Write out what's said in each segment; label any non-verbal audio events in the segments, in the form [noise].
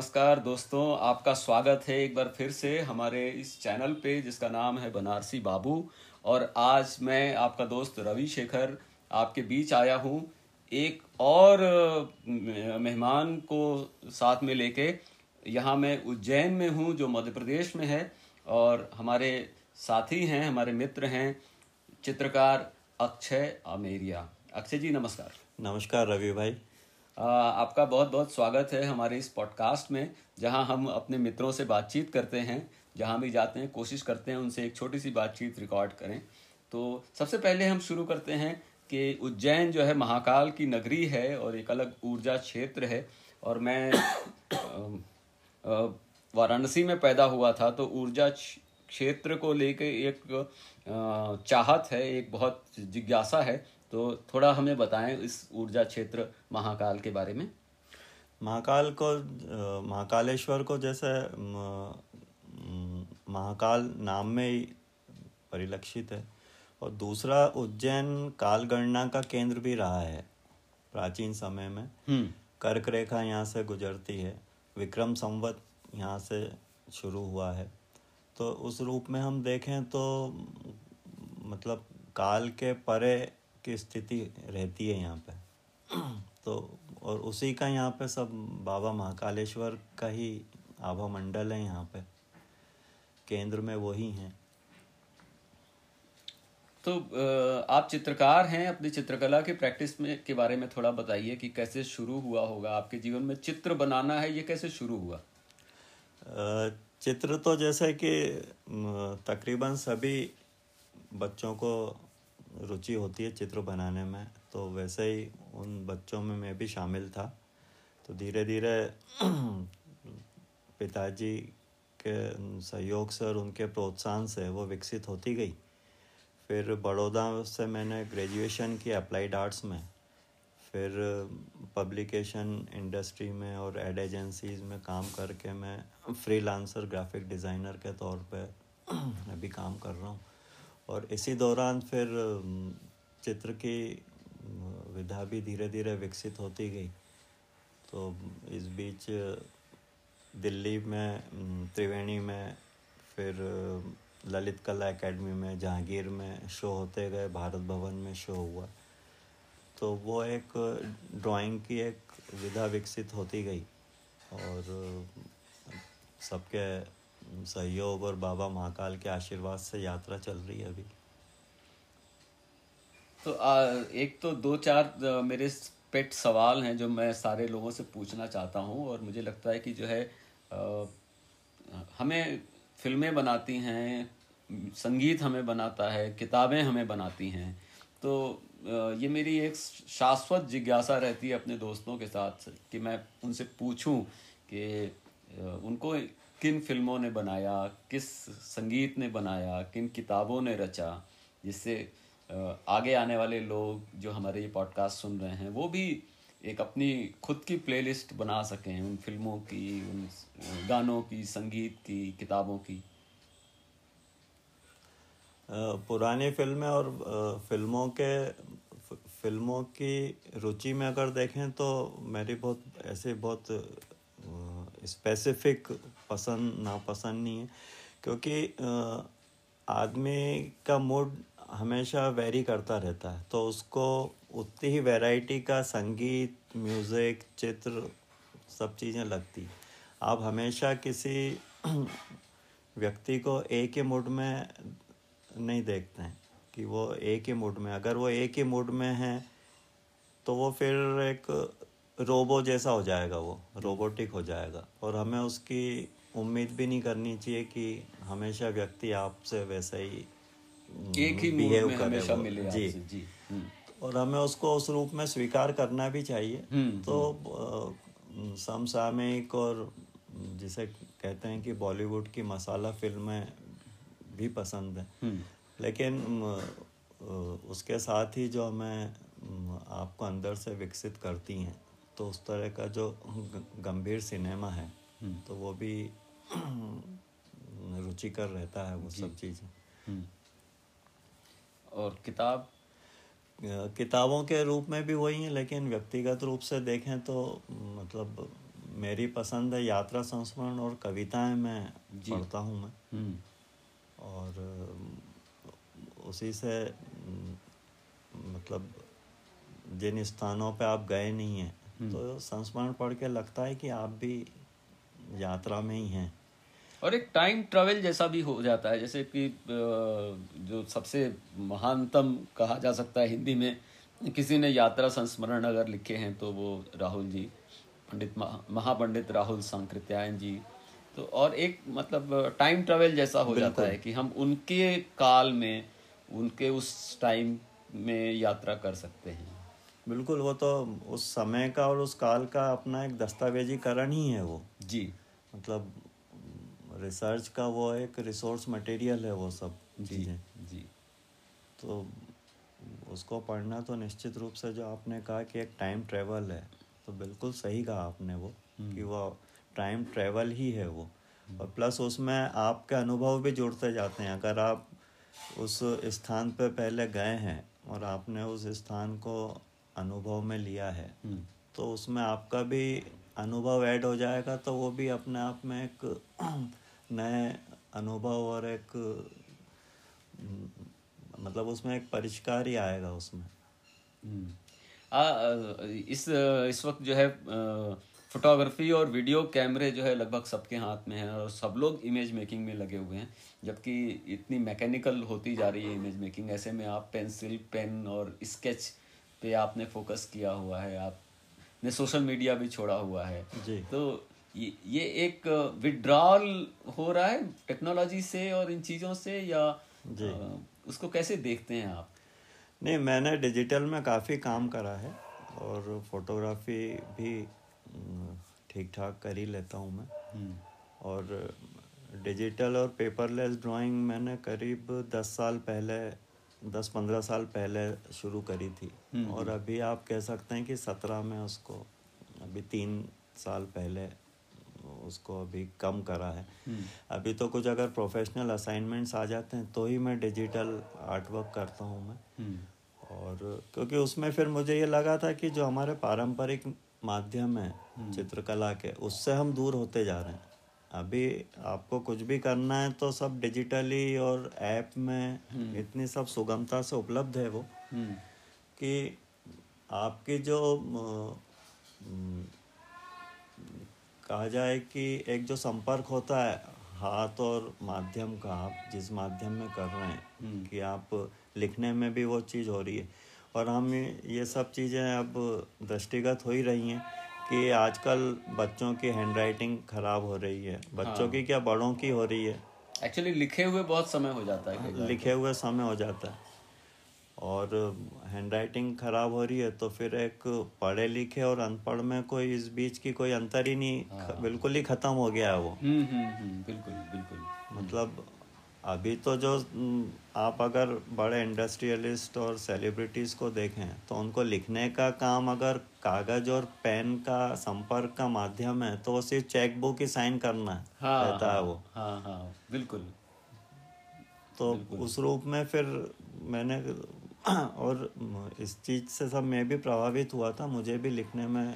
नमस्कार दोस्तों, आपका स्वागत है एक बार फिर से हमारे इस चैनल पे, जिसका नाम है बनारसी बाबू। और आज मैं, आपका दोस्त रवि शेखर आपके बीच आया हूँ एक और मेहमान को साथ में लेके। यहाँ मैं उज्जैन में हूँ, जो मध्य प्रदेश में है। और हमारे साथी हैं, हमारे मित्र हैं, चित्रकार अक्षय अमेरिया अक्षय जी, नमस्कार। नमस्कार, रवि भाई। आपका बहुत बहुत स्वागत है हमारे इस पॉडकास्ट में, जहाँ हम अपने मित्रों से बातचीत करते हैं, जहाँ भी जाते हैं, कोशिश करते हैं उनसे एक छोटी सी बातचीत रिकॉर्ड करें। तो सबसे पहले हम शुरू करते हैं कि उज्जैन जो है महाकाल की नगरी है और एक अलग ऊर्जा क्षेत्र है। और मैं वाराणसी में पैदा हुआ था तो ऊर्जा क्षेत्र को लेके एक चाहत है एक बहुत जिज्ञासा है तो थोड़ा हमें बताएँ इस ऊर्जा क्षेत्र महाकाल के बारे में। महाकाल को महाकालेश्वर को जैसे महाकाल नाम में ही परिलक्षित है। और दूसरा उज्जैन काल गणना का केंद्र भी रहा है प्राचीन समय में। हम्म। कर्क रेखा यहाँ से गुजरती है विक्रम संवत यहाँ से शुरू हुआ है। तो उस रूप में हम देखें तो मतलब काल के परे की स्थिति रहती है यहाँ पे। [clears throat] तो और उसी का यहाँ पे सब बाबा महाकालेश्वर का ही आभा मंडल है यहाँ पे। केंद्र में वही हैं तो आप चित्रकार हैं अपनी चित्रकला की प्रैक्टिस में के बारे में थोड़ा बताइए कि कैसे शुरू हुआ होगा? आपके जीवन में चित्र बनाना है ये कैसे शुरू हुआ? चित्र तो जैसे कि तकरीबन सभी बच्चों को रुचि होती है चित्र बनाने में तो वैसे ही उन बच्चों में मैं भी शामिल था। तो धीरे धीरे [clears throat] पिताजी के सहयोग से और उनके प्रोत्साहन से वो विकसित होती गई। फिर बड़ौदा से मैंने ग्रेजुएशन की अप्लाइड आर्ट्स में। फिर पब्लिकेशन इंडस्ट्री में और एड एजेंसीज में काम करके मैं फ्रीलांसर ग्राफिक डिज़ाइनर के तौर पे अभी काम कर रहा हूँ। और इसी दौरान फिर, चित्र की, विधा भी धीरे धीरे विकसित होती गई। तो इस बीच, दिल्ली में, त्रिवेणी में, फिर, ललित कला एकेडमी में, जहांगीर में शो होते गए, भारत भवन में शो हुआ। तो वो एक ड्राइंग की एक विधा विकसित होती गई और सबके सहयोग और बाबा महाकाल के आशीर्वाद से यात्रा चल रही है अभी। तो आ, एक तो दो चार मेरे पेट सवाल हैं जो मैं सारे लोगों से पूछना चाहता हूँ और मुझे लगता है कि जो है आ, हमें फ़िल्में बनाती हैं संगीत हमें बनाता है किताबें हमें बनाती हैं। तो ये मेरी एक शाश्वत जिज्ञासा रहती है अपने दोस्तों के साथ कि मैं उनसे पूछूँ कि उनको किन फ़िल्मों ने बनाया, किस संगीत ने बनाया, किन किताबों ने रचा, जिससे आगे आने वाले लोग जो हमारे ये पॉडकास्ट सुन रहे हैं, वो भी एक अपनी खुद की प्लेलिस्ट बना सकें उन फ़िल्मों की, उन गानों की, संगीत की, किताबों की। पुरानी फ़िल्में और फ़िल्मों के फ़िल्मों की रुचि में अगर देखें तो मेरी बहुत, ऐसे बहुत स्पेसिफिक पसंद, नापसंद नहीं है। क्योंकि आदमी का मूड हमेशा वेरी करता रहता है। तो उसको उतनी ही वैरायटी का संगीत म्यूज़िक चित्र, सब चीज़ें लगती आप हमेशा किसी [clears throat] व्यक्ति को एक ही मूड में नहीं देखते हैं। कि वो एक ही मूड में अगर वो एक ही मूड में है तो वो फिर एक रोबो जैसा हो जाएगा वो रोबोटिक हो जाएगा। और हमें उसकी उम्मीद भी नहीं करनी चाहिए कि हमेशा व्यक्ति आपसे वैसे ही एक ही बिहेव हमेशा मिले जी। जी। हम्म। और हमें उसको उस रूप में स्वीकार करना भी चाहिए। हम्म, तो हम्म। समसामयिक और जिसे कहते हैं कि बॉलीवुड की मसाला फ़िल्में भी पसंद है। लेकिन उसके साथ ही जो हमें आपको अंदर से विकसित करती हैं तो उस तरह का जो गंभीर सिनेमा है। तो वो भी [clears throat] रुचिकर रहता है वो सब चीज़ें। और किताब किताबों के रूप में भी वही है लेकिन व्यक्तिगत रूप से देखें तो मतलब मेरी पसंद है यात्रा संस्मरण और कविताएँ मैं। पढ़ता हूँ मैं और उसी से मतलब जिन स्थानों पे आप गए नहीं हैं हम्म। तो संस्मरण पढ़ के लगता है कि आप भी यात्रा में ही हैं। और एक टाइम ट्रेवल जैसा भी हो जाता है जैसे कि जो सबसे महानतम कहा जा सकता है हिंदी में किसी ने यात्रा संस्मरण अगर लिखे हैं तो वो राहुल जी पंडित महा- महापंडित राहुल सांकृत्यायन जी। तो और एक मतलब टाइम ट्रेवल जैसा हो जाता है कि हम उनके काल में उनके उस टाइम में यात्रा कर सकते हैं। बिल्कुल वो तो उस समय का और उस काल का अपना एक दस्तावेजीकरण ही है वो। जी। मतलब रिसर्च का वो एक रिसोर्स मटेरियल है वो सब जी चीज़ें। जी। तो उसको पढ़ना तो निश्चित रूप से जो आपने कहा कि एक टाइम ट्रेवल है तो बिल्कुल सही कहा आपने वो कि वो टाइम ट्रेवल ही है वो। और प्लस उसमें आपके अनुभव भी जुड़ते जाते हैं। अगर आप उस स्थान पर पहले गए हैं और आपने उस स्थान को अनुभव में लिया है। हम्म, तो उसमें आपका भी अनुभव ऐड हो जाएगा तो वो भी अपने आप में एक [clears throat] नए अनुभव और एक मतलब उसमें एक परिष्कार ही आएगा उसमें। हम्म। आ, आ, इस इस वक्त जो है फोटोग्राफी और वीडियो कैमरे जो है लगभग सबके हाथ में है और सब लोग इमेज मेकिंग में लगे हुए हैं जबकि इतनी मैकेनिकल होती जा रही है इमेज मेकिंग ऐसे में आप पेंसिल पेन और स्केच पे आपने फोकस किया हुआ है आपने सोशल मीडिया भी छोड़ा हुआ है। जी। तो ये ये एक विड्रॉल हो रहा है टेक्नोलॉजी से और इन चीज़ों से या जी। उसको कैसे देखते हैं आप? नहीं मैंने डिजिटल में काफ़ी काम करा है और फोटोग्राफी भी ठीक ठाक कर ही लेता हूँ मैं। हम्म, और डिजिटल और पेपरलेस ड्राइंग मैंने करीब दस साल पहले दस पंद्रह साल पहले शुरू करी थी। और अभी आप कह सकते हैं कि सत्रह में उसको अभी तीन साल पहले उसको अभी कम करा है। अभी तो कुछ अगर प्रोफेशनल असाइनमेंट्स आ जाते हैं तो ही मैं डिजिटल आर्ट वर्क करता हूँ मैं। हम्म, और क्योंकि उसमें फिर मुझे ये लगा था कि जो हमारे पारंपरिक माध्यम है चित्रकला के उससे हम दूर होते जा रहे हैं। अभी आपको कुछ भी करना है तो सब डिजिटली और ऐप में इतनी सब सुगमता से उपलब्ध है वो हम्म, कि आपकी जो कहा जाए कि एक जो संपर्क होता है हाथ और माध्यम का आप जिस माध्यम में कर रहे हैं कि आप लिखने में भी वो चीज़ हो रही है। और हम ये सब चीज़ें अब दृष्टिगत हो ही रही हैं कि आजकल बच्चों की हैंडराइटिंग खराब हो रही है। बच्चों हाँ। की क्या बड़ों की हो रही है? एक्चुअली लिखे हुए बहुत समय हो जाता है। लिखे हुए समय हो जाता है। और हैंडराइटिंग खराब हो रही है तो फिर एक पढ़े लिखे और अनपढ़ में कोई इस बीच की कोई अंतर ही नहीं ख- बिल्कुल ही खत्म हो गया है वो। हम्म हम्म हम्म, बिल्कुल बिल्कुल। मतलब अभी तो जो आप अगर बड़े इंडस्ट्रियलिस्ट और सेलिब्रिटीज को देखें तो उनको लिखने का काम अगर कागज़ और पेन का संपर्क का माध्यम है तो वो सिर्फ़ चेक बुक ही साइन करना है हाँ रहता हाँ, है वो हाँ हाँ बिल्कुल तो बिल्कुल। उस रूप में फिर मैंने और इस चीज़ से सब मैं भी प्रभावित हुआ था मुझे भी लिखने में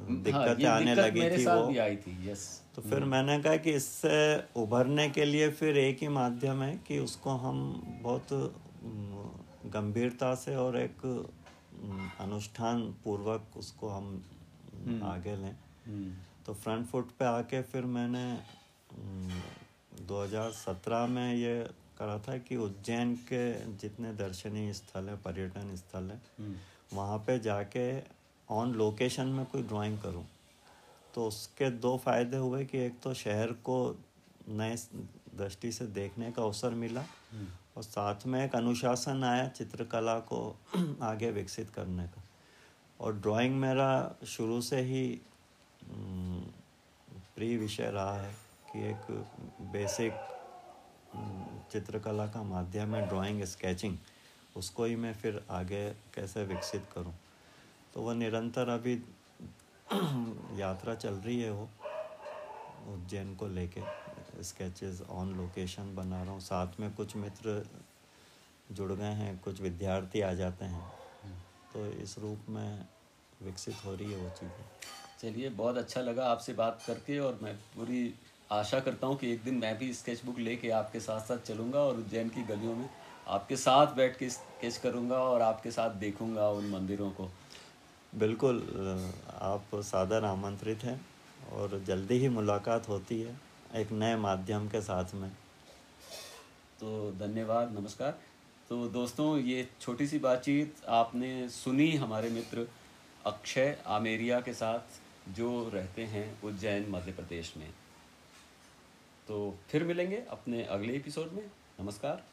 दिक्कतें ये आने दिक्कत लगी मेरे थी साथ वो। भी आई थी यस तो फिर मैंने कहा कि इससे उभरने के लिए फिर एक ही माध्यम है कि उसको हम बहुत गंभीरता से और एक अनुष्ठान पूर्वक उसको हम आगे लें। हम्म, तो फ्रंट फुट पे आके फिर मैंने अम, 2017 में ये करा था कि उज्जैन के जितने दर्शनीय स्थल है पर्यटन स्थल है हम्म, वहाँ पे जाके ऑन लोकेशन में कोई ड्राइंग करूँ। तो उसके दो फ़ायदे हुए कि एक तो शहर को नए दृष्टि से देखने का अवसर मिला और साथ में एक अनुशासन आया चित्रकला को [clears throat] आगे विकसित करने का। और ड्राइंग मेरा शुरू से ही प्रिय विषय रहा है कि एक बेसिक चित्रकला का माध्यम है ड्राइंग स्केचिंग उसको ही मैं फिर आगे कैसे विकसित करूँ। तो वह निरंतर अभी [clears throat] यात्रा चल रही है वो, उज्जैन को लेके स्केचेस ऑन लोकेशन बना रहा हूँ। साथ में कुछ मित्र जुड़ गए हैं, कुछ विद्यार्थी आ जाते हैं। तो इस रूप में विकसित हो रही है वो चीज़ें। चलिए, बहुत अच्छा लगा आपसे बात करके और मैं पूरी आशा करता हूँ कि एक दिन मैं भी स्केच बुक लेके आपके साथ साथ चलूँगा और उज्जैन की गलियों में आपके साथ बैठ के स्केच करूँगा और आपके साथ देखूँगा उन मंदिरों को। बिल्कुल, आप सादर आमंत्रित हैं और जल्दी ही मुलाकात होती है एक नए माध्यम के साथ में। तो धन्यवाद, नमस्कार। तो दोस्तों, ये छोटी सी बातचीत आपने सुनी हमारे मित्र अक्षय आमेरिया के साथ, जो रहते हैं उज्जैन, मध्य प्रदेश में। तो फिर मिलेंगे अपने अगले एपिसोड में। नमस्कार।